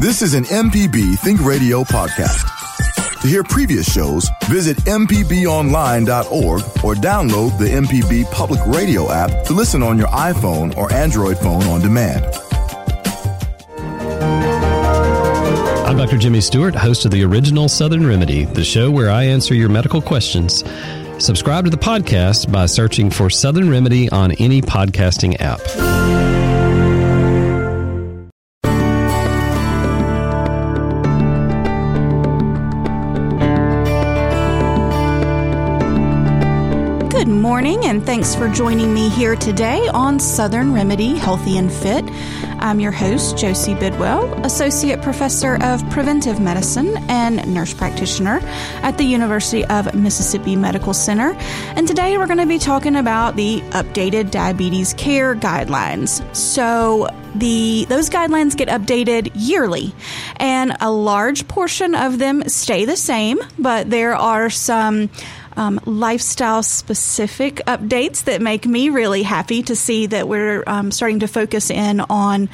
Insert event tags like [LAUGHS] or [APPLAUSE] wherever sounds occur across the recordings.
This is an MPB Think Radio podcast. To hear previous shows, visit MPBOnline.org or download the MPB Public Radio app to listen on your iPhone or Android phone on demand. I'm Dr. Jimmy Stewart, host of the original Southern Remedy, the show where I answer your medical questions. Subscribe to the podcast by searching for Southern Remedy on any podcasting app. Thanks for joining me here today on Southern Remedy Healthy and Fit. I'm your host, Josie Bidwell, Associate Professor of Preventive Medicine and Nurse Practitioner at the University of Mississippi Medical Center. And today we're going to be talking about the updated diabetes care guidelines. So, the those guidelines get updated yearly and a large portion of them stay the same but there are some um, lifestyle specific updates that make me really happy to see that we're um, starting to focus in on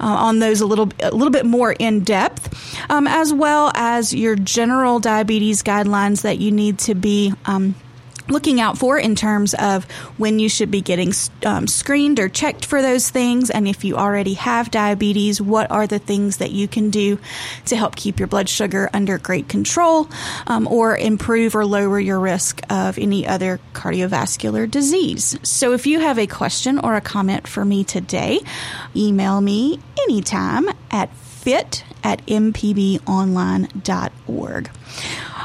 uh, on those a little a little bit more in depth, um, as well as your general diabetes guidelines that you need to be um, looking out for in terms of when you should be getting um, screened or checked for those things. And if you already have diabetes, what are the things that you can do to help keep your blood sugar under great control um, or improve or lower your risk of any other cardiovascular disease? So if you have a question or a comment for me today, email me anytime at fit at mpbonline.org.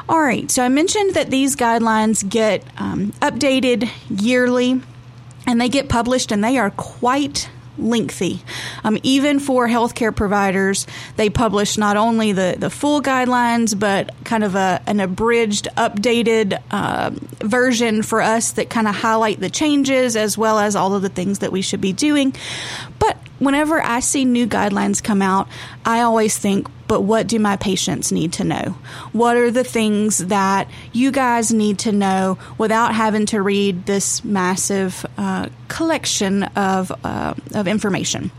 All right, so I mentioned that these guidelines get um, updated yearly and they get published, and they are quite lengthy. Um, even for healthcare providers, they publish not only the, the full guidelines, but kind of a, an abridged, updated uh, version for us that kind of highlight the changes as well as all of the things that we should be doing. But whenever I see new guidelines come out, I always think, but what do my patients need to know? What are the things that you guys need to know without having to read this massive uh, collection of, uh, of information?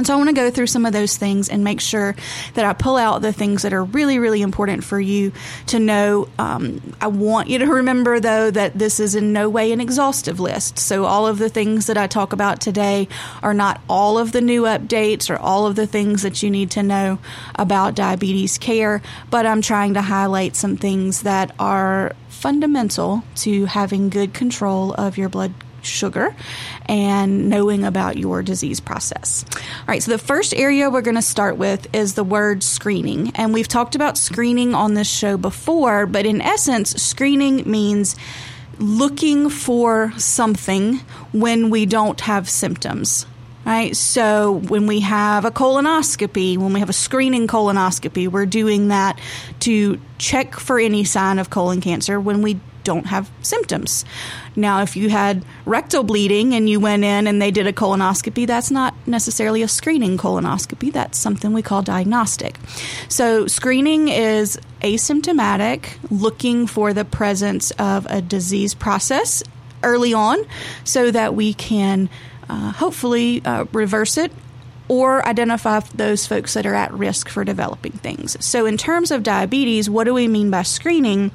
And so I want to go through some of those things and make sure that I pull out the things that are really, really important for you to know. Um, I want you to remember, though, that this is in no way an exhaustive list. So all of the things that I talk about today are not all of the new updates or all of the things that you need to know about diabetes care, but I'm trying to highlight some things that are fundamental to having good control of your blood sugar and knowing about your disease process. All right, so the first area we're going to start with is the word screening. And we've talked about screening on this show before, but in essence, screening means looking for something when we don't have symptoms. Right, so when we have a colonoscopy, when we have a screening colonoscopy, we're doing that to check for any sign of colon cancer. When we don't have symptoms. Now, if you had rectal bleeding and you went in and they did a colonoscopy, that's not necessarily a screening colonoscopy. That's something we call diagnostic. So, screening is asymptomatic, looking for the presence of a disease process early on so that we can uh, hopefully uh, reverse it or identify those folks that are at risk for developing things. So, in terms of diabetes, what do we mean by screening?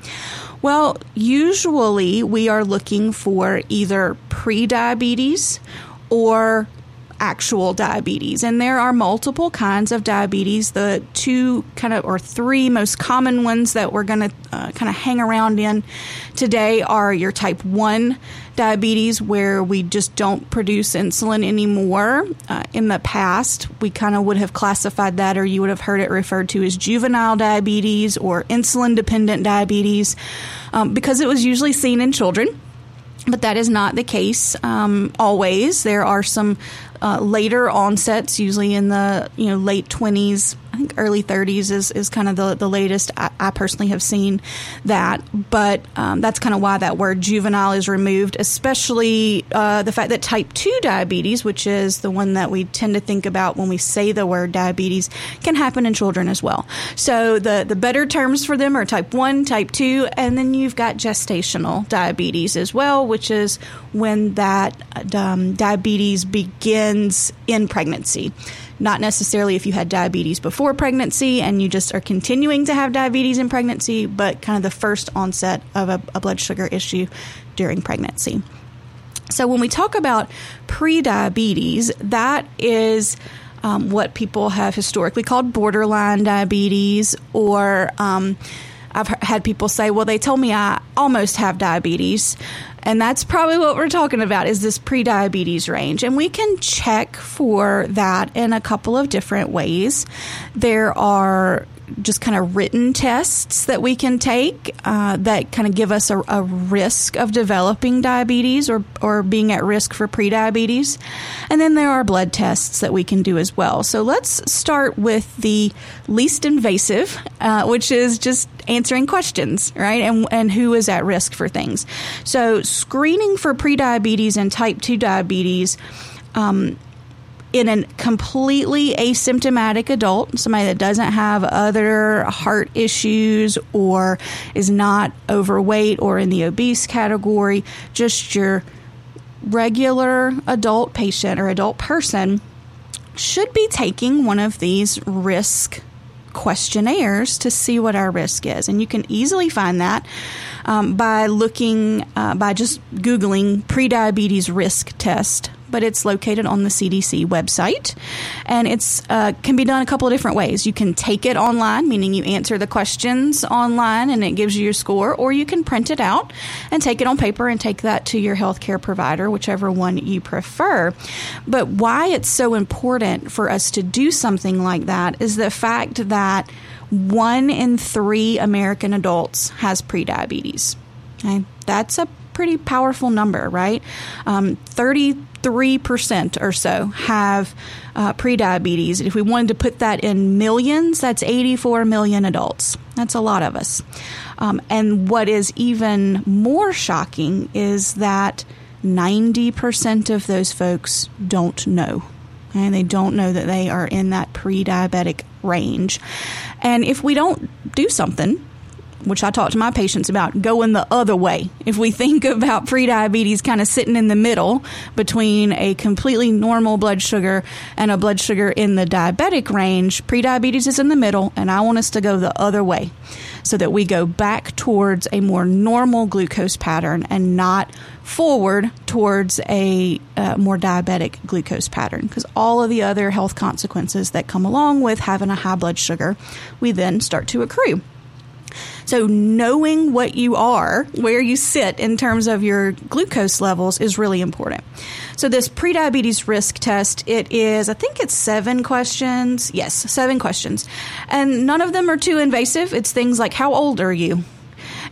Well, usually we are looking for either pre-diabetes or actual diabetes. And there are multiple kinds of diabetes. The two kind of or three most common ones that we're going to uh, kind of hang around in today are your type 1 diabetes, where we just don't produce insulin anymore. Uh, in the past, we kind of would have classified that, or you would have heard it referred to as juvenile diabetes or insulin dependent diabetes um, because it was usually seen in children but that is not the case um, always. There are some uh, later onsets, usually in the you know late twenties. I think early 30s is, is kind of the, the latest I, I personally have seen that. But um, that's kind of why that word juvenile is removed, especially uh, the fact that type 2 diabetes, which is the one that we tend to think about when we say the word diabetes, can happen in children as well. So the, the better terms for them are type 1, type 2, and then you've got gestational diabetes as well, which is when that um, diabetes begins in pregnancy not necessarily if you had diabetes before pregnancy and you just are continuing to have diabetes in pregnancy, but kind of the first onset of a, a blood sugar issue during pregnancy. So when we talk about prediabetes, that is um, what people have historically called borderline diabetes or um, I've had people say, well, they told me I almost have diabetes. And that's probably what we're talking about is this prediabetes range. And we can check for that in a couple of different ways. There are just kind of written tests that we can take uh, that kind of give us a, a, risk of developing diabetes or, or being at risk for prediabetes. And then there are blood tests that we can do as well. So let's start with the least invasive, uh, which is just answering questions, right? And, and who is at risk for things. So screening for prediabetes and type 2 diabetes. Um, in a completely asymptomatic adult, somebody that doesn't have other heart issues or is not overweight or in the obese category, just your regular adult patient or adult person should be taking one of these risk questionnaires to see what our risk is. And you can easily find that um, by looking, uh, by just Googling prediabetes risk test but it's located on the CDC website, and it's uh, can be done a couple of different ways. You can take it online, meaning you answer the questions online, and it gives you your score, or you can print it out and take it on paper and take that to your healthcare provider, whichever one you prefer. But why it's so important for us to do something like that is the fact that one in three American adults has prediabetes. Okay, that's a pretty powerful number, right? Um, 33% or so have uh, prediabetes. If we wanted to put that in millions, that's 84 million adults. That's a lot of us. Um, and what is even more shocking is that 90% of those folks don't know. And they don't know that they are in that pre diabetic range. And if we don't do something, which I talk to my patients about, going the other way. If we think [LAUGHS] about prediabetes kind of sitting in the middle between a completely normal blood sugar and a blood sugar in the diabetic range, prediabetes is in the middle, and I want us to go the other way so that we go back towards a more normal glucose pattern and not forward towards a uh, more diabetic glucose pattern because all of the other health consequences that come along with having a high blood sugar we then start to accrue. So knowing what you are, where you sit in terms of your glucose levels is really important. So this prediabetes risk test, it is, I think it's seven questions. Yes, seven questions. And none of them are too invasive. It's things like how old are you?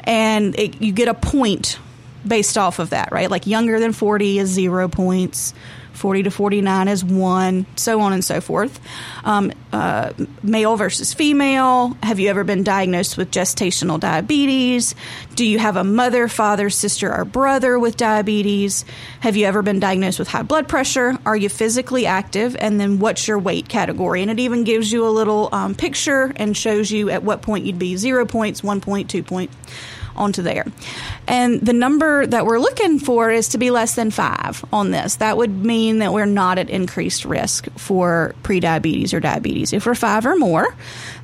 And it, you get a point based off of that, right? Like younger than 40 is zero points 40 to 49 is one, so on and so forth. Um, uh, male versus female. Have you ever been diagnosed with gestational diabetes? Do you have a mother, father, sister, or brother with diabetes? Have you ever been diagnosed with high blood pressure? Are you physically active? And then what's your weight category? And it even gives you a little um, picture and shows you at what point you'd be zero points, one point, two point onto there. And the number that we're looking for is to be less than five on this. That would mean that we're not at increased risk for prediabetes or diabetes. If we're five or more,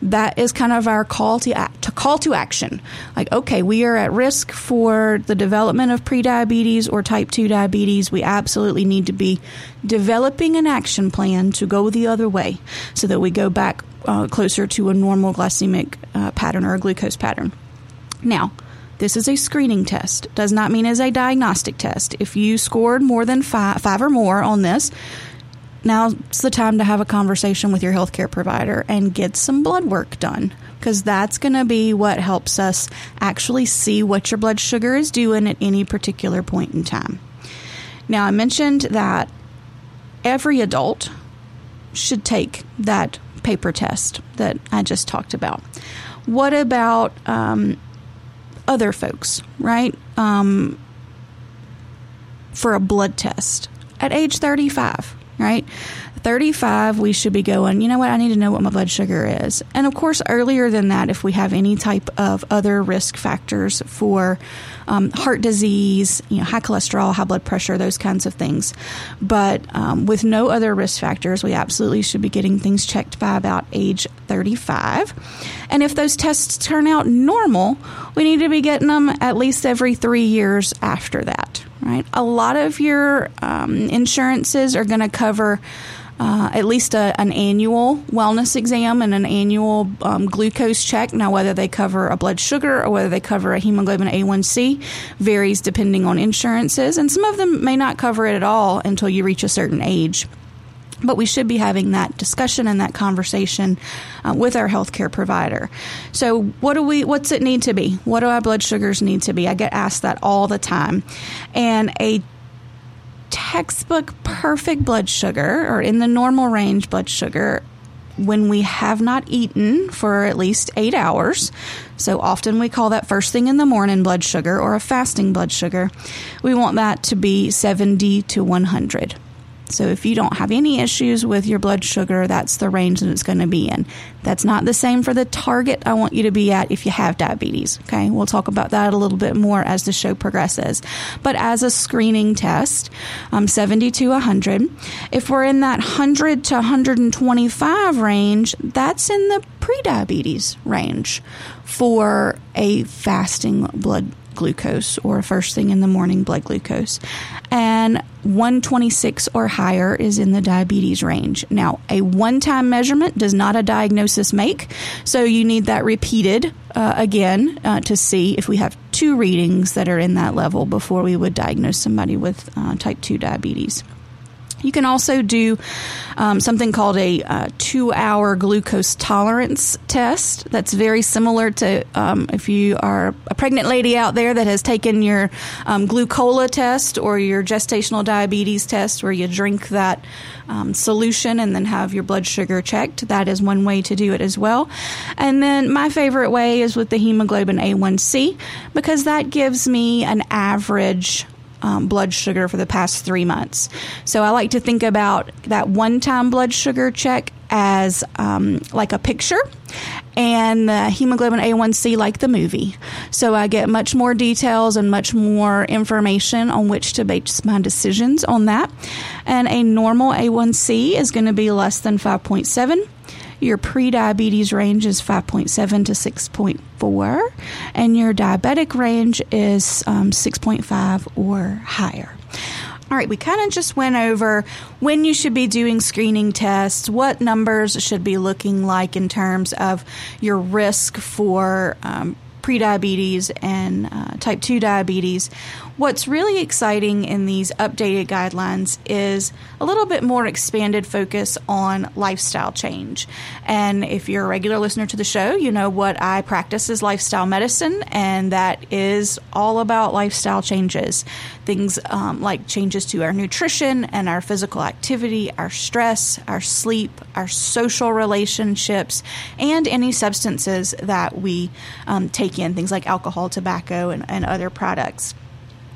that is kind of our call to, act, to call to action. Like, okay, we are at risk for the development of prediabetes or type 2 diabetes. We absolutely need to be developing an action plan to go the other way so that we go back uh, closer to a normal glycemic uh, pattern or a glucose pattern. Now, this is a screening test. Does not mean as a diagnostic test. If you scored more than five, five or more on this, now's the time to have a conversation with your healthcare provider and get some blood work done because that's going to be what helps us actually see what your blood sugar is doing at any particular point in time. Now, I mentioned that every adult should take that paper test that I just talked about. What about um, other folks, right? Um, for a blood test at age 35, right? 35, we should be going, you know what, I need to know what my blood sugar is. And of course, earlier than that, if we have any type of other risk factors for um, heart disease, you know, high cholesterol, high blood pressure, those kinds of things. But um, with no other risk factors, we absolutely should be getting things checked by about age 35. And if those tests turn out normal, we need to be getting them at least every three years after that, right? A lot of your um, insurances are going to cover uh, at least a, an annual wellness exam and an annual um, glucose check. Now, whether they cover a blood sugar or whether they cover a hemoglobin A1C varies depending on insurances, and some of them may not cover it at all until you reach a certain age. But we should be having that discussion and that conversation uh, with our healthcare provider. So, what do we? What's it need to be? What do our blood sugars need to be? I get asked that all the time, and a textbook perfect blood sugar or in the normal range blood sugar when we have not eaten for at least eight hours. So often we call that first thing in the morning blood sugar or a fasting blood sugar. We want that to be 70 to 100. So if you don't have any issues with your blood sugar, that's the range that it's going to be in. That's not the same for the target I want you to be at if you have diabetes. Okay, we'll talk about that a little bit more as the show progresses. But as a screening test, um, 70 to 100. If we're in that 100 to 125 range, that's in the prediabetes range for a fasting blood glucose or first thing in the morning blood glucose. And 126 or higher is in the diabetes range. Now, a one time measurement does not a diagnosis make, so you need that repeated uh, again uh, to see if we have two readings that are in that level before we would diagnose somebody with uh, type 2 diabetes. You can also do um, something called a uh, two hour glucose tolerance test. That's very similar to um, if you are a pregnant lady out there that has taken your um, glucola test or your gestational diabetes test, where you drink that um, solution and then have your blood sugar checked. That is one way to do it as well. And then my favorite way is with the hemoglobin A1C because that gives me an average um, blood sugar for the past three months. So I like to think about that one time blood sugar check as um, like a picture and the hemoglobin A1C like the movie. So I get much more details and much more information on which to base my decisions on that. And a normal A1C is going to be less than 5.7 your pre-diabetes range is 5.7 to 6.4, and your diabetic range is um, 6.5 or higher. All right, we kind of just went over when you should be doing screening tests, what numbers should be looking like in terms of your risk for um, prediabetes and uh, type 2 diabetes. What's really exciting in these updated guidelines is a little bit more expanded focus on lifestyle change. And if you're a regular listener to the show, you know what I practice is lifestyle medicine, and that is all about lifestyle changes. Things um, like changes to our nutrition and our physical activity, our stress, our sleep, our social relationships, and any substances that we um, take in, things like alcohol, tobacco, and, and other products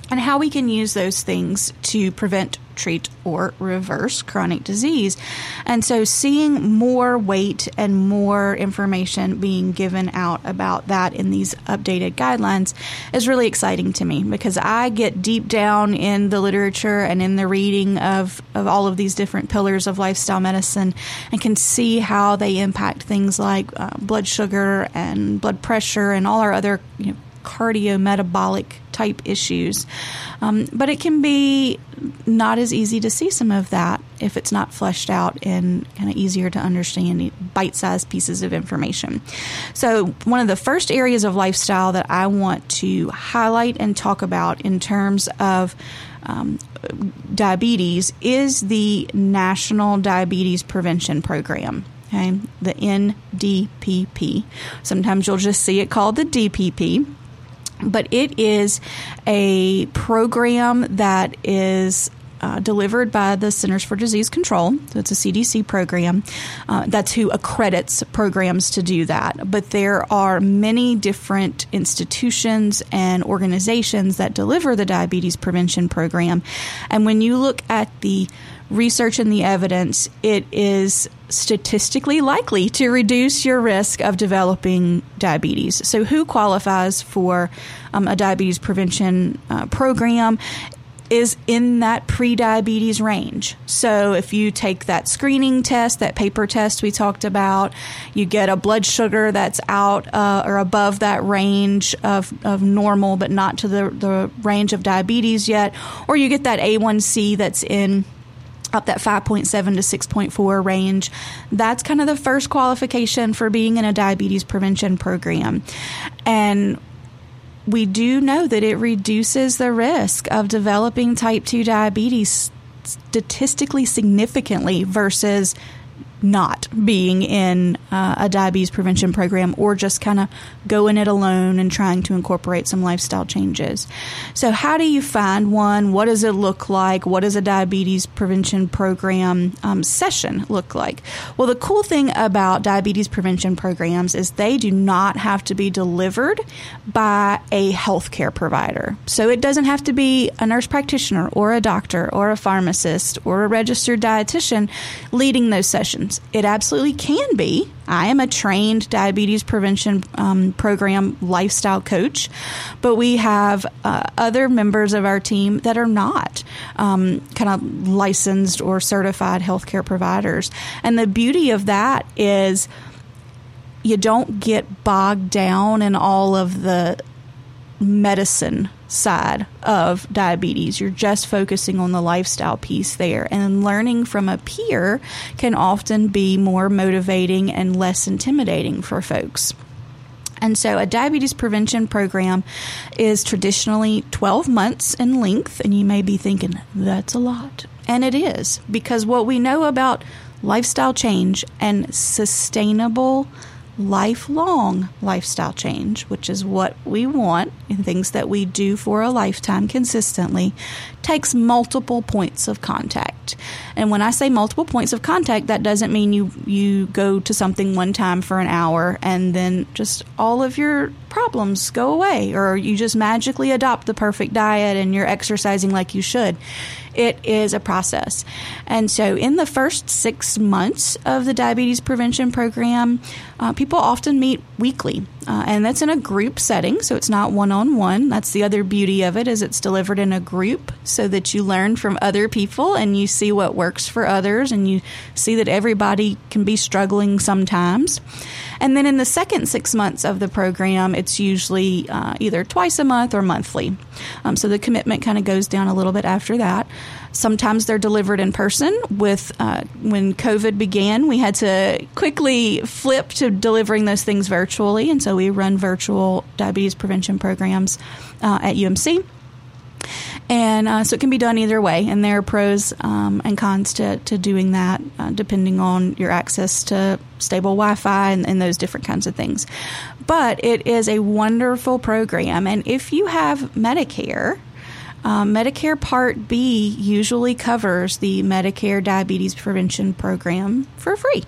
and how we can use those things to prevent, treat, or reverse chronic disease. And so, seeing more weight and more information being given out about that in these updated guidelines is really exciting to me because I get deep down in the literature and in the reading of, of all of these different pillars of lifestyle medicine and can see how they impact things like uh, blood sugar and blood pressure and all our other you know, cardiometabolic type issues. Um, but it can be not as easy to see some of that if it's not fleshed out and kind of easier to understand bite sized pieces of information. So, one of the first areas of lifestyle that I want to highlight and talk about in terms of um, diabetes is the National Diabetes Prevention Program. Okay, the NDPP. Sometimes you'll just see it called the DPP but it is a program that is uh, delivered by the Centers for Disease Control. So it's a CDC program. Uh, that's who accredits programs to do that. But there are many different institutions and organizations that deliver the diabetes prevention program. And when you look at the research and the evidence, it is statistically likely to reduce your risk of developing diabetes. So, who qualifies for um, a diabetes prevention uh, program? Is in that pre-diabetes range. So if you take that screening test, that paper test we talked about, you get a blood sugar that's out uh, or above that range of, of normal, but not to the, the range of diabetes yet, or you get that A1C that's in up that 5.7 to 6.4 range. That's kind of the first qualification for being in a diabetes prevention program. And we do know that it reduces the risk of developing type 2 diabetes statistically significantly versus not being in uh, a diabetes prevention program or just kind of going it alone and trying to incorporate some lifestyle changes. So, how do you find one? What does it look like? What does a diabetes prevention program um, session look like? Well, the cool thing about diabetes prevention programs is they do not have to be delivered by a healthcare provider. So, it doesn't have to be a nurse practitioner or a doctor or a pharmacist or a registered dietitian leading those sessions. It absolutely can be. I am a trained diabetes prevention um, program lifestyle coach, but we have uh, other members of our team that are not um, kind of licensed or certified healthcare providers. And the beauty of that is you don't get bogged down in all of the medicine side of diabetes. You're just focusing on the lifestyle piece there. And learning from a peer can often be more motivating and less intimidating for folks. And so, a diabetes prevention program is traditionally 12 months in length, and you may be thinking, that's a lot. And it is, because what we know about lifestyle change and sustainable lifelong lifestyle change, which is what we want and things that we do for a lifetime consistently, takes multiple points of contact. And when I say multiple points of contact, that doesn't mean you you go to something one time for an hour and then just all of your problems go away or you just magically adopt the perfect diet and you're exercising like you should. It is a process. And so, in the first six months of the diabetes prevention program, uh, people often meet weekly, uh, and that's in a group setting, so it's not one on one. That's the other beauty of it is it's delivered in a group, so that you learn from other people and you see what works for others, and you see that everybody can be struggling sometimes. And then in the second six months of the program, it's usually uh, either twice a month or monthly. Um, so the commitment kind of goes down a little bit after that. Sometimes they're delivered in person. With uh, when COVID began, we had to quickly flip to delivering those things virtually, and so we run virtual diabetes prevention programs uh, at UMC. And uh, so it can be done either way, and there are pros um, and cons to, to doing that, uh, depending on your access to stable Wi Fi and, and those different kinds of things. But it is a wonderful program, and if you have Medicare, um, Medicare Part B usually covers the Medicare Diabetes Prevention Program for free.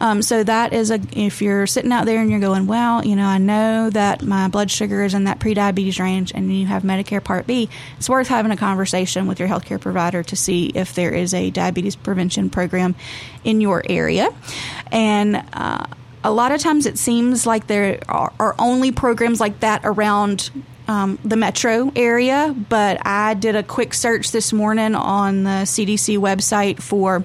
Um, so that is a if you're sitting out there and you're going, well, you know, I know that my blood sugar is in that pre-diabetes range, and you have Medicare Part B, it's worth having a conversation with your healthcare provider to see if there is a diabetes prevention program in your area, and. Uh, a lot of times it seems like there are, are only programs like that around um, the metro area, but I did a quick search this morning on the CDC website for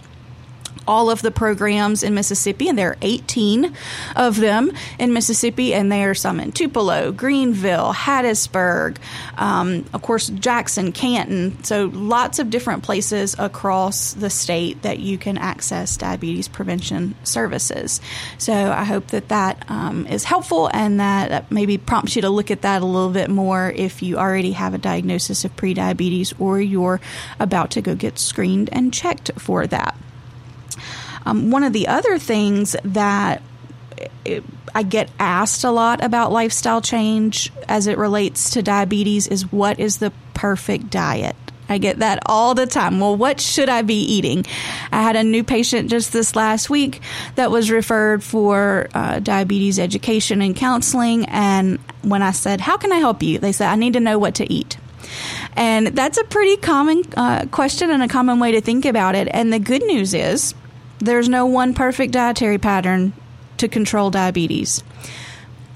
all of the programs in Mississippi, and there are 18 of them in Mississippi, and there are some in Tupelo, Greenville, Hattiesburg, um, of course, Jackson, Canton. So lots of different places across the state that you can access diabetes prevention services. So I hope that that um, is helpful and that, that maybe prompts you to look at that a little bit more if you already have a diagnosis of prediabetes or you're about to go get screened and checked for that. Um, one of the other things that I get asked a lot about lifestyle change as it relates to diabetes is what is the perfect diet? I get that all the time. Well, what should I be eating? I had a new patient just this last week that was referred for uh, diabetes education and counseling. And when I said, How can I help you? They said, I need to know what to eat. And that's a pretty common uh, question and a common way to think about it. And the good news is there's no one perfect dietary pattern to control diabetes.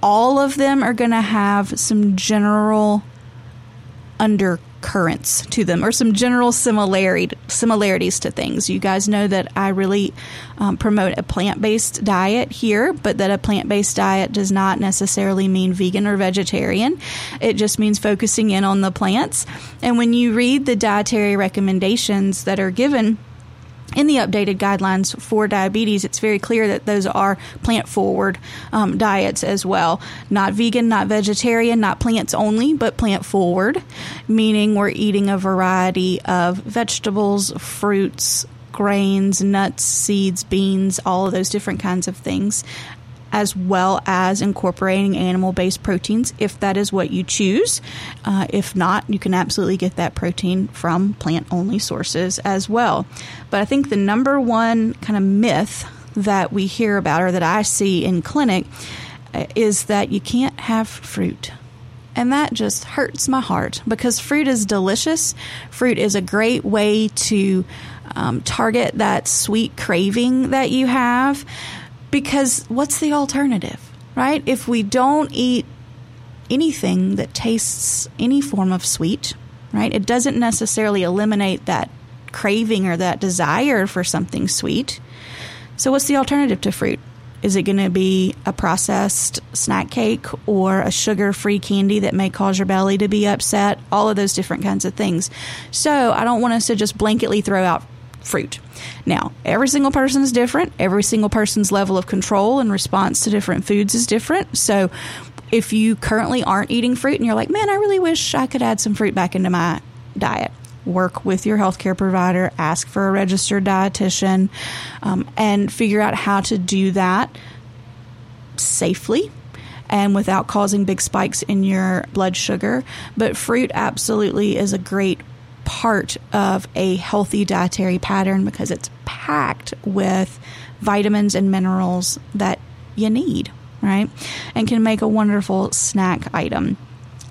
All of them are going to have some general undercurrents to them or some general similarities to things. You guys know that I really um, promote a plant-based diet here, but that a plant-based diet does not necessarily mean vegan or vegetarian. It just means focusing in on the plants. And when you read the dietary recommendations that are given in the updated guidelines for diabetes, it's very clear that those are plant forward um, diets as well. Not vegan, not vegetarian, not plants only, but plant forward, meaning we're eating a variety of vegetables, fruits, grains, nuts, seeds, beans, all of those different kinds of things as well as incorporating animal based proteins if that is what you choose. Uh, if not, you can absolutely get that protein from plant only sources as well. But I think the number one kind of myth that we hear about or that I see in clinic uh, is that you can't have fruit. And that just hurts my heart because fruit is delicious. Fruit is a great way to um, target that sweet craving that you have because what's the alternative, right? If we don't eat anything that tastes any form of sweet, right, it doesn't necessarily eliminate that craving or that desire for something sweet. So, what's the alternative to fruit? Is it going to be a processed snack cake or a sugar free candy that may cause your belly to be upset? All of those different kinds of things. So, I don't want us to just blanketly throw out fruit. Now, every single person is different. Every single person's level of control and response to different foods is different. So, if you currently aren't eating fruit and you're like, man, I really wish I could add some fruit back into my diet, work with your healthcare provider, ask for a registered dietitian, um, and figure out how to do that safely and without causing big spikes in your blood sugar. But fruit absolutely is a great part of a healthy dietary pattern because it's packed with vitamins and minerals that you need, right? And can make a wonderful snack item.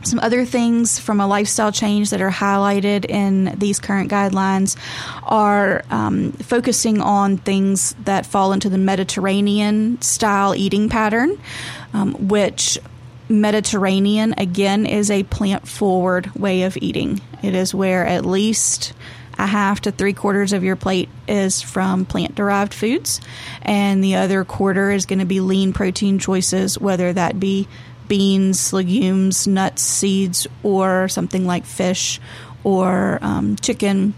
Some other things from a lifestyle change that are highlighted in these current guidelines are um, focusing on things that fall into the Mediterranean style eating pattern, um, which Mediterranean, again, is a plant forward way of eating. It is where at least a half to three quarters of your plate is from plant derived foods, and the other quarter is going to be lean protein choices, whether that be beans, legumes, nuts, seeds, or something like fish or um, chicken,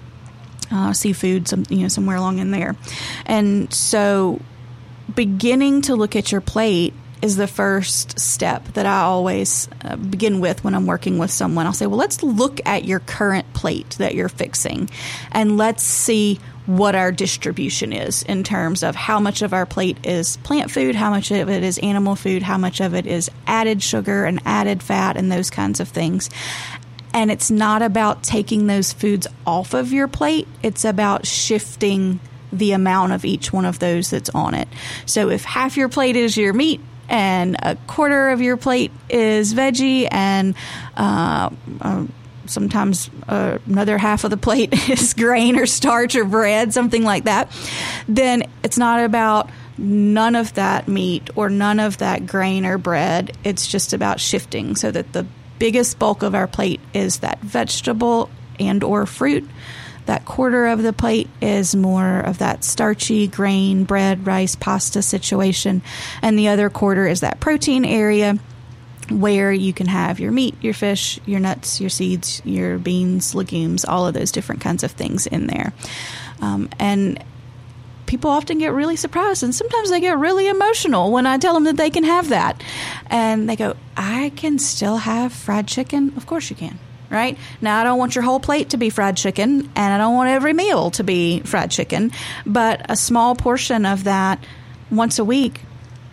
uh, seafood, some, you know, somewhere along in there. And so, beginning to look at your plate is the first step that I always uh, begin with when I'm working with someone. I'll say, well, let's look at your current plate that you're fixing and let's see what our distribution is in terms of how much of our plate is plant food, how much of it is animal food, how much of it is added sugar and added fat and those kinds of things. And it's not about taking those foods off of your plate, it's about shifting the amount of each one of those that's on it. So if half your plate is your meat, and a quarter of your plate is veggie, and uh, uh, sometimes uh, another half of the plate [LAUGHS] is grain or starch or bread, something like that, then it's not about none of that meat or none of that grain or bread. It's just about shifting so that the biggest bulk of our plate is that vegetable and or fruit that quarter of the plate is more of that starchy grain, bread, rice, pasta situation. And the other quarter is that protein area where you can have your meat, your fish, your nuts, your seeds, your beans, legumes, all of those different kinds of things in there. Um, and people often get really surprised and sometimes they get really emotional when I tell them that they can have that. And they go, I can still have fried chicken? Of course you can right? Now, I don't want your whole plate to be fried chicken, and I don't want every meal to be fried chicken, but a small portion of that once a week,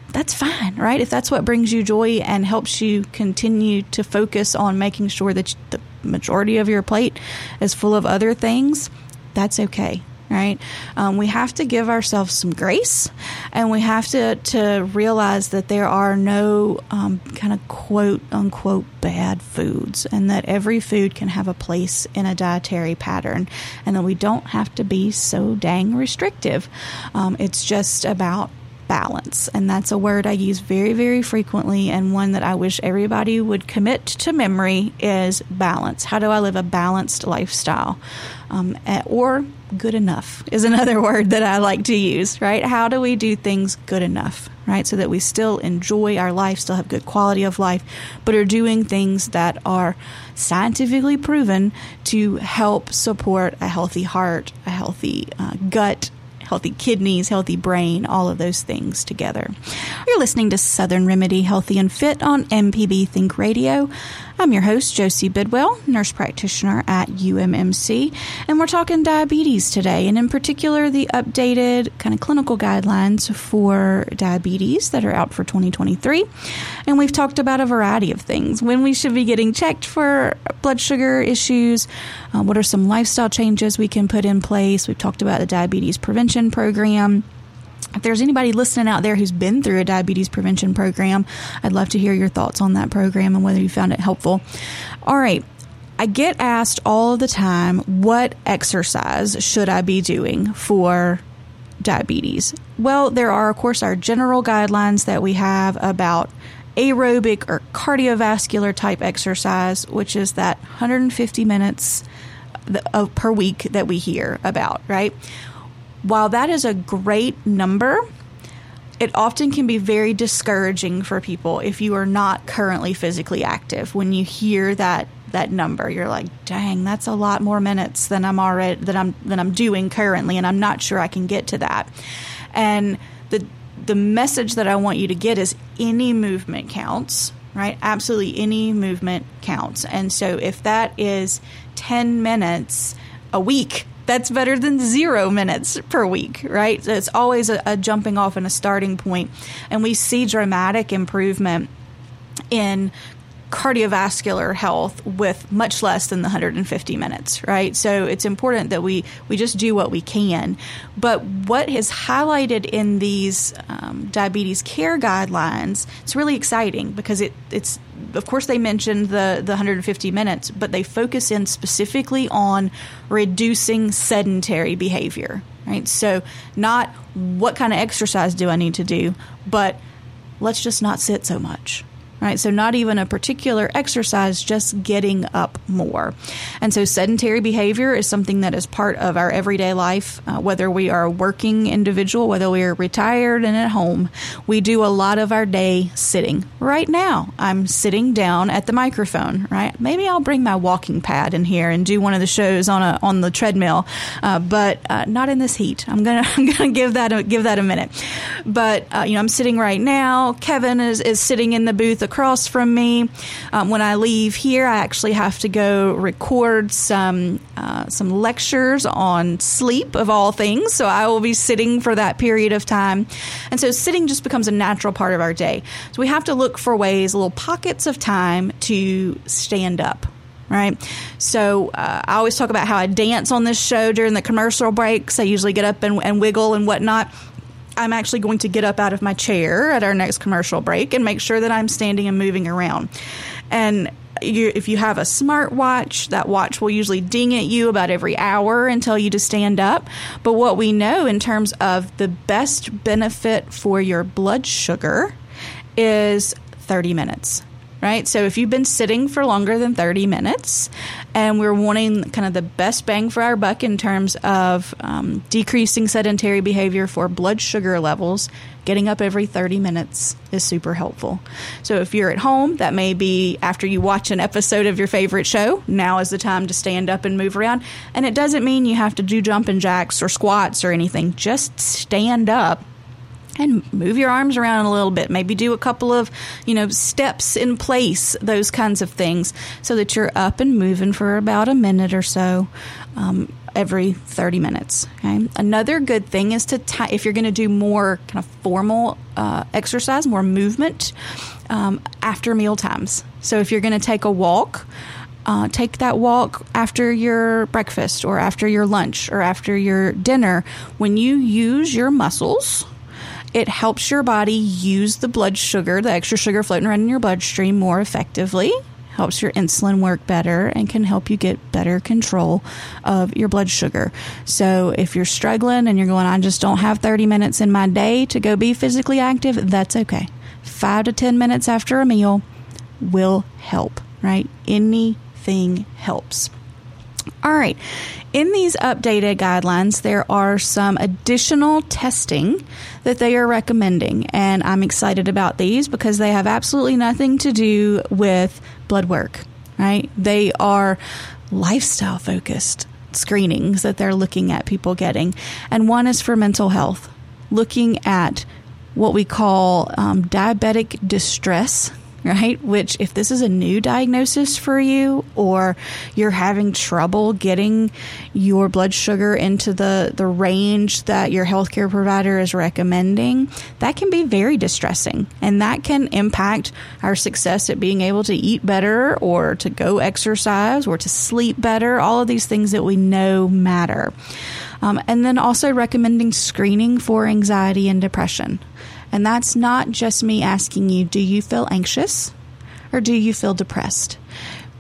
that's fine, right? If that's what brings you joy and helps you continue to focus on making sure that the majority of your plate is full of other things, that's okay right? Um, we have to give ourselves some grace, and we have to to realize that there are no um, kind of quote unquote bad foods, and that every food can have a place in a dietary pattern, and that we don't have to be so dang restrictive. Um, it's just about balance. And that's a word I use very, very frequently, and one that I wish everybody would commit to memory is balance. How do I live a balanced lifestyle? Um, or good enough is another [LAUGHS] word that I like to use, right? How do we do things good enough, right? So that we still enjoy our life, still have good quality of life, but are doing things that are scientifically proven to help support a healthy heart, a healthy uh, gut, healthy kidneys, healthy brain, all of those things together. You're listening to Southern Remedy Healthy and Fit on MPB Think Radio. I'm your host, Josie Bidwell, nurse practitioner at UMMC, and we're talking diabetes today, and in particular, the updated kind of clinical guidelines for diabetes that are out for 2023. And we've talked about a variety of things when we should be getting checked for blood sugar issues, uh, what are some lifestyle changes we can put in place. We've talked about the diabetes prevention program if there's anybody listening out there who's been through a diabetes prevention program, I'd love to hear your thoughts on that program and whether you found it helpful. All right. I get asked all the time, what exercise should I be doing for diabetes? Well, there are, of course, our general guidelines that we have about aerobic or cardiovascular type exercise, which is that 150 minutes per week that we hear about, right? While that is a great number, it often can be very discouraging for people if you are not currently physically active. When you hear that that number, you're like, "Dang, that's a lot more minutes than I'm already that I'm than I'm doing currently, and I'm not sure I can get to that." And the the message that I want you to get is any movement counts, right? Absolutely any movement counts. And so if that is 10 minutes a week that's better than zero minutes per week, right? So it's always a, a jumping off and a starting point. And we see dramatic improvement in cardiovascular health with much less than the 150 minutes, right? So it's important that we we just do what we can. But what is highlighted in these um, diabetes care guidelines, it's really exciting because it it's of course, they mentioned the, the 150 minutes, but they focus in specifically on reducing sedentary behavior, right? So, not what kind of exercise do I need to do, but let's just not sit so much, right? So, not even a particular exercise, just getting up more. And so, sedentary behavior is something that is part of our everyday life, uh, whether we are a working individual, whether we are retired and at home. We do a lot of our day sitting. Right now, I'm sitting down at the microphone, right? Maybe I'll bring my walking pad in here and do one of the shows on a on the treadmill, uh, but uh, not in this heat. I'm gonna [LAUGHS] I'm gonna give that a, give that a minute. But uh, you know, I'm sitting right now. Kevin is is sitting in the booth across from me. Um, when I leave here, I actually have to go record some uh, some lectures on sleep of all things. So I will be sitting for that period of time, and so sitting just becomes a natural part of our day. So we have to look for ways, little pockets of time to stand up right? So uh, I always talk about how I dance on this show during the commercial breaks. I usually get up and, and, wiggle and whatnot. I'm actually going to get up out of my chair at our next commercial break and make sure that I'm standing and moving around. And you, if you have a smartwatch, that watch will usually ding at you about every hour and tell you to stand up. But what we know in terms of the best benefit for your blood sugar is 30 minutes right? So if you've been sitting for longer than 30 minutes and we're wanting kind of the best bang for our buck in terms of um, decreasing sedentary behavior for blood sugar levels, getting up every 30 minutes is super helpful. So if you're at home, that may be after you watch an episode of your favorite show, now is the time to stand up and move around. And it doesn't mean you have to do jumping jacks or squats or anything, just stand up and move your arms around a little bit. Maybe do a couple of you know steps in place those kinds of things so that you're up and moving for about a minute or so um, every 30 minutes okay? Another good thing is to t- if you're going to do more kind of formal uh, exercise more movement um, after meal times. So if you're going to take a walk uh, take that walk after your breakfast or after your lunch or after your dinner. When you use your muscles, it helps your body use the blood sugar, the extra sugar floating around in your bloodstream more effectively helps your insulin work better and can help you get better control of your blood sugar. So if you're struggling and you're going, I just don't have 30 minutes in my day to go be physically active, that's okay. Five to 10 minutes after a meal will help, right? Anything helps. All right. In these updated guidelines, there are some additional testing that they are recommending, and I'm excited about these because they have absolutely nothing to do with blood work, right? They are lifestyle focused screenings that they're looking at people getting, and one is for mental health, looking at what we call um, diabetic distress right? Which, if this is a new diagnosis for you, or you're having trouble getting your blood sugar into the, the range that your healthcare provider is recommending, that can be very distressing. And that can impact our success at being able to eat better, or to go exercise, or to sleep better, all of these things that we know matter. Um, and then also recommending screening for anxiety and depression. And that's not just me asking you, do you feel anxious or do you feel depressed?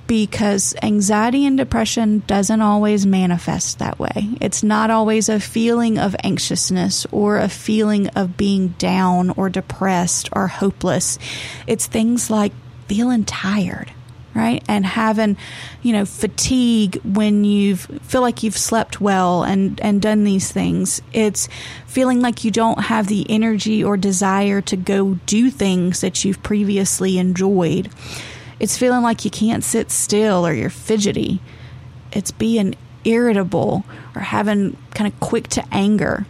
Because anxiety and depression doesn't always manifest that way. It's not always a feeling of anxiousness or a feeling of being down or depressed or hopeless. It's things like feeling tired right? And having, you know, fatigue when you feel like you've slept well and, and done these things. It's feeling like you don't have the energy or desire to go do things that you've previously enjoyed. It's feeling like you can't sit still or you're fidgety. It's being irritable or having kind of quick to anger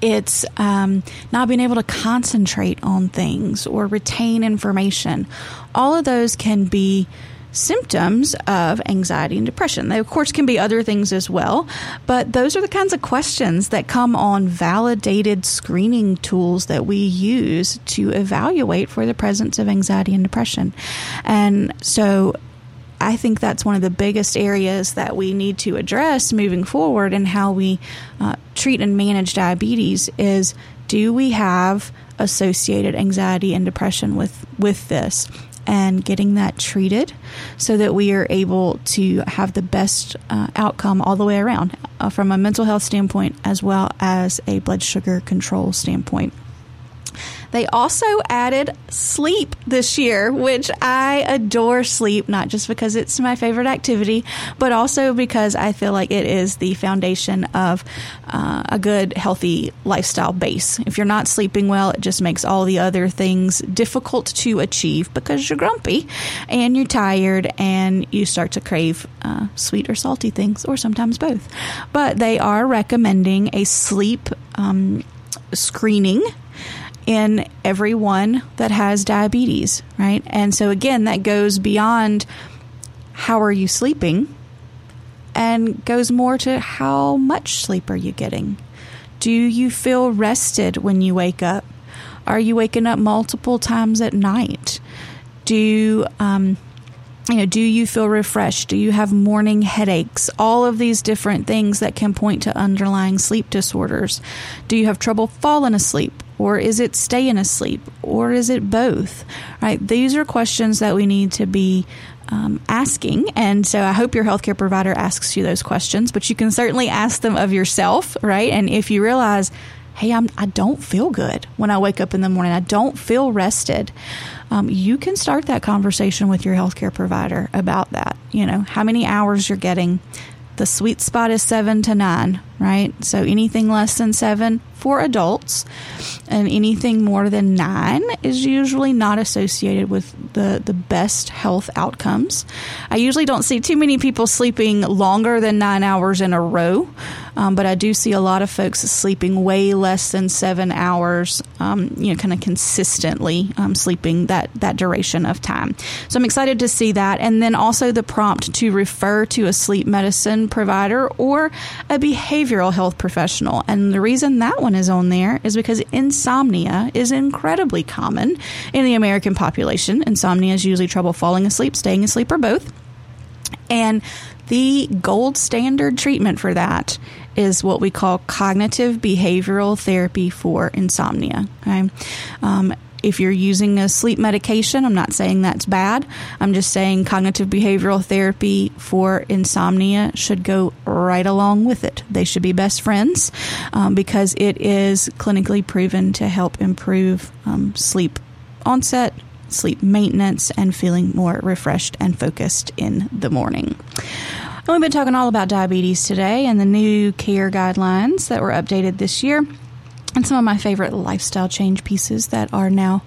it's um, not being able to concentrate on things or retain information. All of those can be symptoms of anxiety and depression. They, of course, can be other things as well, but those are the kinds of questions that come on validated screening tools that we use to evaluate for the presence of anxiety and depression. And so I think that's one of the biggest areas that we need to address moving forward and how we uh, treat and manage diabetes is do we have associated anxiety and depression with with this and getting that treated so that we are able to have the best uh, outcome all the way around uh, from a mental health standpoint as well as a blood sugar control standpoint. They also added sleep this year, which I adore sleep, not just because it's my favorite activity, but also because I feel like it is the foundation of uh, a good, healthy lifestyle base. If you're not sleeping well, it just makes all the other things difficult to achieve because you're grumpy and you're tired and you start to crave uh, sweet or salty things, or sometimes both. But they are recommending a sleep um, screening in everyone that has diabetes, right? And so, again, that goes beyond how are you sleeping and goes more to how much sleep are you getting? Do you feel rested when you wake up? Are you waking up multiple times at night? Do um, you know, do you feel refreshed? Do you have morning headaches? All of these different things that can point to underlying sleep disorders. Do you have trouble falling asleep? Or is it staying asleep? Or is it both? Right? These are questions that we need to be um, asking. And so I hope your healthcare provider asks you those questions, but you can certainly ask them of yourself, right? And if you realize, hey, I'm, I don't feel good when I wake up in the morning, I don't feel rested, um, you can start that conversation with your healthcare provider about that. You know, how many hours you're getting. The sweet spot is seven to nine, right? So anything less than seven, for adults, and anything more than nine is usually not associated with the, the best health outcomes. I usually don't see too many people sleeping longer than nine hours in a row, um, but I do see a lot of folks sleeping way less than seven hours, um, you know, kind of consistently um, sleeping that, that duration of time. So I'm excited to see that. And then also the prompt to refer to a sleep medicine provider or a behavioral health professional. And the reason that one one is on there is because insomnia is incredibly common in the American population. Insomnia is usually trouble falling asleep, staying asleep, or both. And the gold standard treatment for that is what we call cognitive behavioral therapy for insomnia. Okay. Um, if you're using a sleep medication, I'm not saying that's bad. I'm just saying cognitive behavioral therapy for insomnia should go right along with it. They should be best friends um, because it is clinically proven to help improve um, sleep onset, sleep maintenance, and feeling more refreshed and focused in the morning. And we've been talking all about diabetes today and the new care guidelines that were updated this year and some of my favorite lifestyle change pieces that are now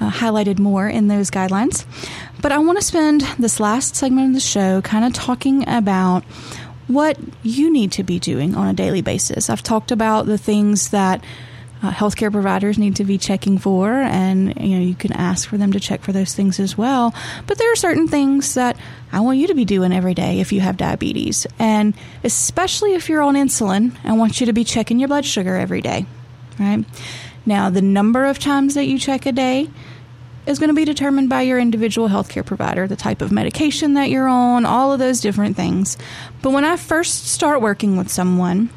uh, highlighted more in those guidelines. But I want to spend this last segment of the show kind of talking about what you need to be doing on a daily basis. I've talked about the things that uh, healthcare providers need to be checking for, and you know you can ask for them to check for those things as well. But there are certain things that I want you to be doing every day if you have diabetes, and especially if you're on insulin, I want you to be checking your blood sugar every day right? Now, the number of times that you check a day is going to be determined by your individual healthcare provider, the type of medication that you're on, all of those different things. But when I first start working with someone,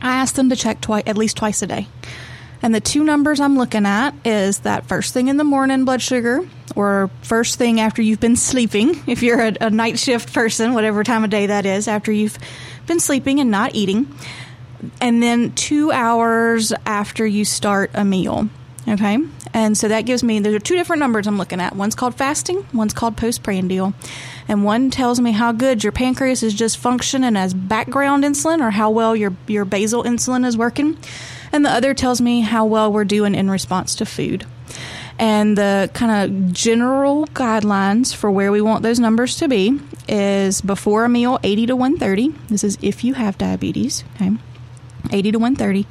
I ask them to check twi- at least twice a day. And the two numbers I'm looking at is that first thing in the morning blood sugar, or first thing after you've been sleeping, [LAUGHS] if you're a, a night shift person, whatever time of day that is, after you've been sleeping and not eating and then two hours after you start a meal. Okay. And so that gives me, there are two different numbers I'm looking at. One's called fasting, one's called postprandial. And one tells me how good your pancreas is just functioning as background insulin or how well your, your basal insulin is working. And the other tells me how well we're doing in response to food. And the kind of general guidelines for where we want those numbers to be is before a meal 80 to 130. This is if you have diabetes. Okay. 80 to 130,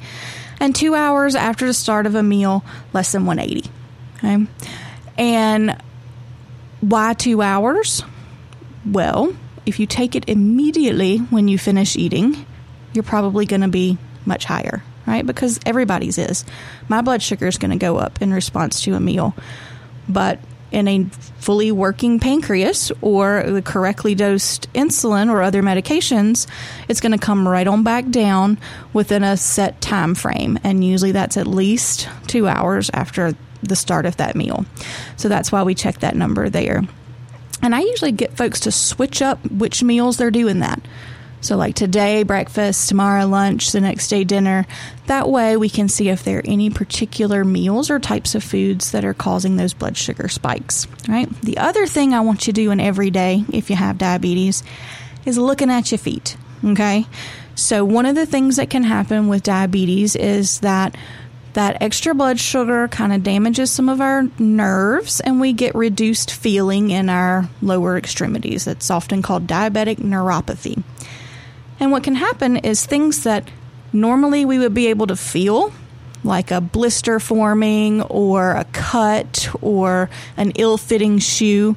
and two hours after the start of a meal, less than 180. Okay. And why two hours? Well, if you take it immediately when you finish eating, you're probably going to be much higher, right? Because everybody's is. My blood sugar is going to go up in response to a meal. But in a fully working pancreas or the correctly dosed insulin or other medications, it's going to come right on back down within a set time frame. And usually that's at least two hours after the start of that meal. So that's why we check that number there. And I usually get folks to switch up which meals they're doing that. So, like today, breakfast, tomorrow, lunch, the next day, dinner. That way, we can see if there are any particular meals or types of foods that are causing those blood sugar spikes, right? The other thing I want you to do in every day if you have diabetes is looking at your feet, okay? So, one of the things that can happen with diabetes is that that extra blood sugar kind of damages some of our nerves and we get reduced feeling in our lower extremities. That's often called diabetic neuropathy. And what can happen is things that normally we would be able to feel, like a blister forming or a cut or an ill fitting shoe,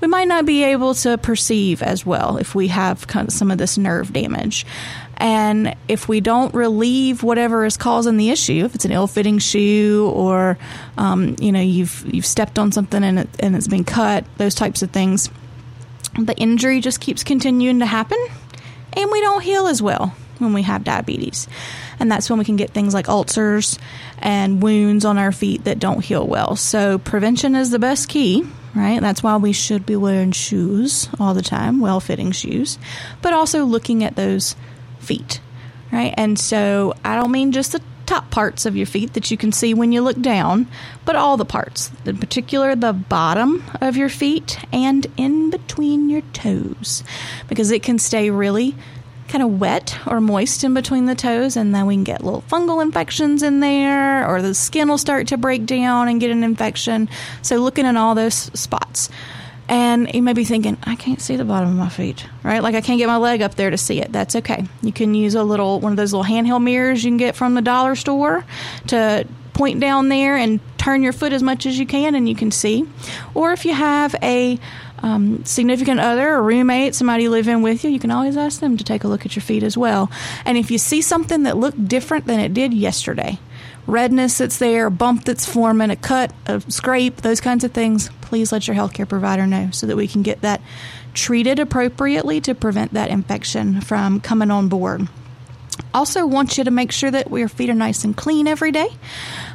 we might not be able to perceive as well if we have some of this nerve damage. And if we don't relieve whatever is causing the issue, if it's an ill-fitting shoe or um, you know you've you've stepped on something and it, and it's been cut, those types of things, the injury just keeps continuing to happen and we don't heal as well when we have diabetes. And that's when we can get things like ulcers and wounds on our feet that don't heal well. So, prevention is the best key, right? That's why we should be wearing shoes all the time, well fitting shoes, but also looking at those feet, right? And so, I don't mean just the top parts of your feet that you can see when you look down, but all the parts, in particular the bottom of your feet and in between your toes, because it can stay really kind of wet or moist in between the toes, and then we can get little fungal infections in there, or the skin will start to break down and get an infection. So, looking at all those spots. And you may be thinking, I can't see the bottom of my feet, right? Like I can't get my leg up there to see it. That's okay. You can use a little, one of those little handheld mirrors you can get from the dollar store to point down there and turn your foot as much as you can and you can see. Or if you have a um, significant other or roommate, somebody living with you, you can always ask them to take a look at your feet as well. And if you see something that looked different than it did yesterday, redness that's there, a bump that's forming, a cut, a scrape, those kinds of things, please let your healthcare provider know so that we can get that treated appropriately to prevent that infection from coming on board. Also, want you to make sure that your feet are nice and clean every day.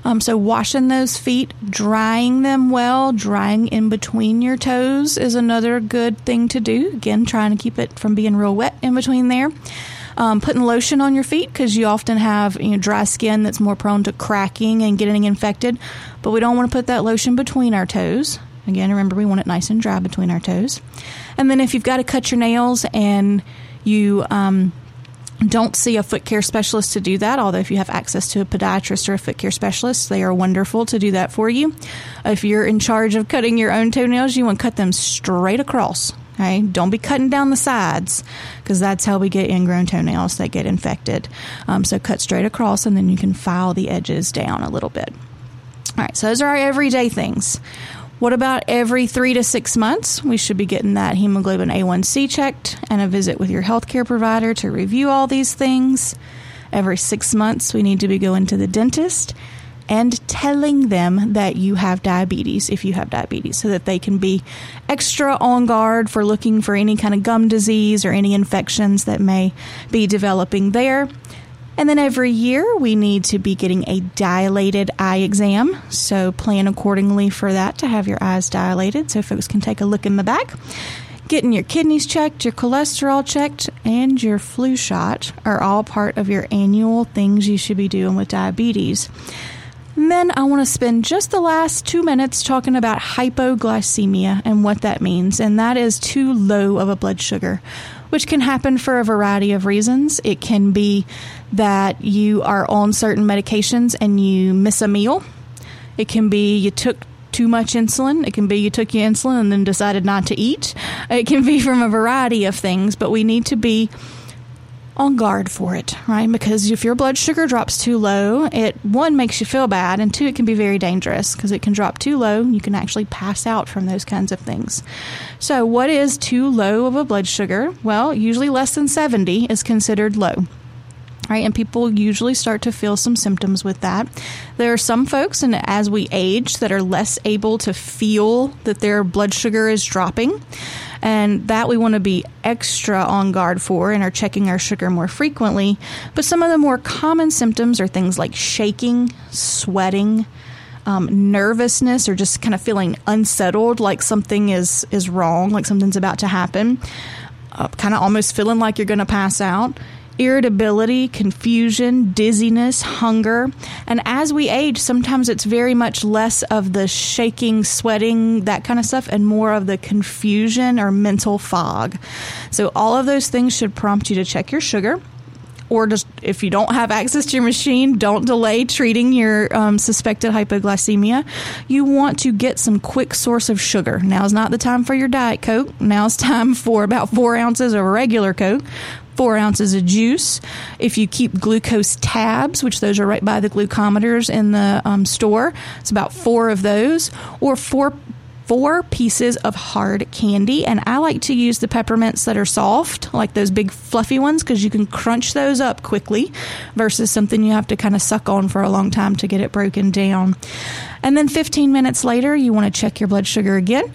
Um, so, washing those feet, drying them well, drying in between your toes is another good thing to do. Again, trying to keep it from being real wet in between there. Um, putting lotion on your feet because you often have you know, dry skin that's more prone to cracking and getting infected. But we don't want to put that lotion between our toes. Again, remember we want it nice and dry between our toes. And then if you've got to cut your nails and you um, don't see a foot care specialist to do that, although if you have access to a podiatrist or a foot care specialist, they are wonderful to do that for you. If you're in charge of cutting your own toenails, you want to cut them straight across. Okay, don't be cutting down the sides because that's how we get ingrown toenails that get infected. Um, so cut straight across, and then you can file the edges down a little bit. All right, so those are our everyday things. What about every three to six months? We should be getting that hemoglobin A1C checked and a visit with your healthcare provider to review all these things. Every six months, we need to be going to the dentist and telling them that you have diabetes if you have diabetes so that they can be extra on guard for looking for any kind of gum disease or any infections that may be developing there. And then every year we need to be getting a dilated eye exam. So plan accordingly for that to have your eyes dilated so folks can take a look in the back. Getting your kidneys checked, your cholesterol checked, and your flu shot are all part of your annual things you should be doing with diabetes. Then I want to spend just the last two minutes talking about hypoglycemia and what that means, and that is too low of a blood sugar, which can happen for a variety of reasons. It can be that you are on certain medications and you miss a meal. It can be you took too much insulin. It can be you took your insulin and then decided not to eat. It can be from a variety of things, but we need to be on guard for it, right? Because if your blood sugar drops too low, it one makes you feel bad, and two, it can be very dangerous because it can drop too low. You can actually pass out from those kinds of things. So, what is too low of a blood sugar? Well, usually less than 70 is considered low right? And people usually start to feel some symptoms with that. There are some folks, and as we age, that are less able to feel that their blood sugar is dropping. And that we want to be extra on guard for and are checking our sugar more frequently. But some of the more common symptoms are things like shaking, sweating, um, nervousness, or just kind of feeling unsettled, like something is, is wrong, like something's about to happen. Uh, kind of almost feeling like you're going to pass out irritability, confusion, dizziness, hunger. And as we age, sometimes it's very much less of the shaking, sweating, that kind of stuff, and more of the confusion or mental fog. So, all of those things should prompt you to check your sugar. Or just if you don't have access to your machine, don't delay treating your um, suspected hypoglycemia. You want to get some quick source of sugar. Now is not the time for your Diet Coke. Now is time for about four ounces of regular Coke four ounces of juice. If you keep glucose tabs, which those are right by the glucometers in the um, store, it's about four of those, or four four pieces of hard candy. And I like to use the peppermints that are soft, like those big fluffy ones, because you can crunch those up quickly versus something you have to kind of suck on for a long time to get it broken down. And then 15 minutes later, you want to check your blood sugar again.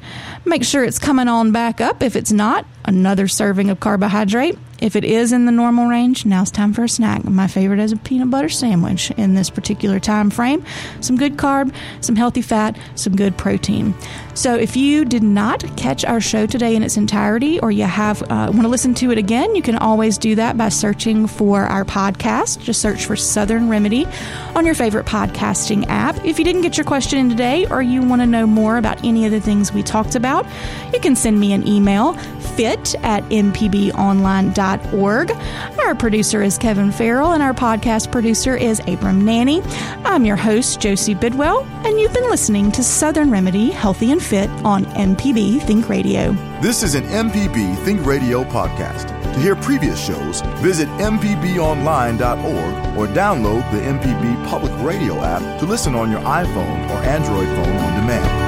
Make sure it's coming on back up. If it's not, another serving of carbohydrate. If it is in the normal range, now it's time for a snack. My favorite is a peanut butter sandwich in this particular time frame. Some good carb, some healthy fat, some good protein. So if you did not catch our show today in its entirety or you have uh, want to listen to it again, you can always do that by searching for our podcast. Just search for Southern Remedy on your favorite podcasting app. If you didn't get your question in today or you want to know more about any of the things we talked about, you can send me an email fit at mpbonline.org. Our producer is Kevin Farrell, and our podcast producer is Abram Nanny. I'm your host, Josie Bidwell, and you've been listening to Southern Remedy Healthy and Fit on MPB Think Radio. This is an MPB Think Radio podcast. To hear previous shows, visit MPBOnline.org or download the MPB Public Radio app to listen on your iPhone or Android phone on demand.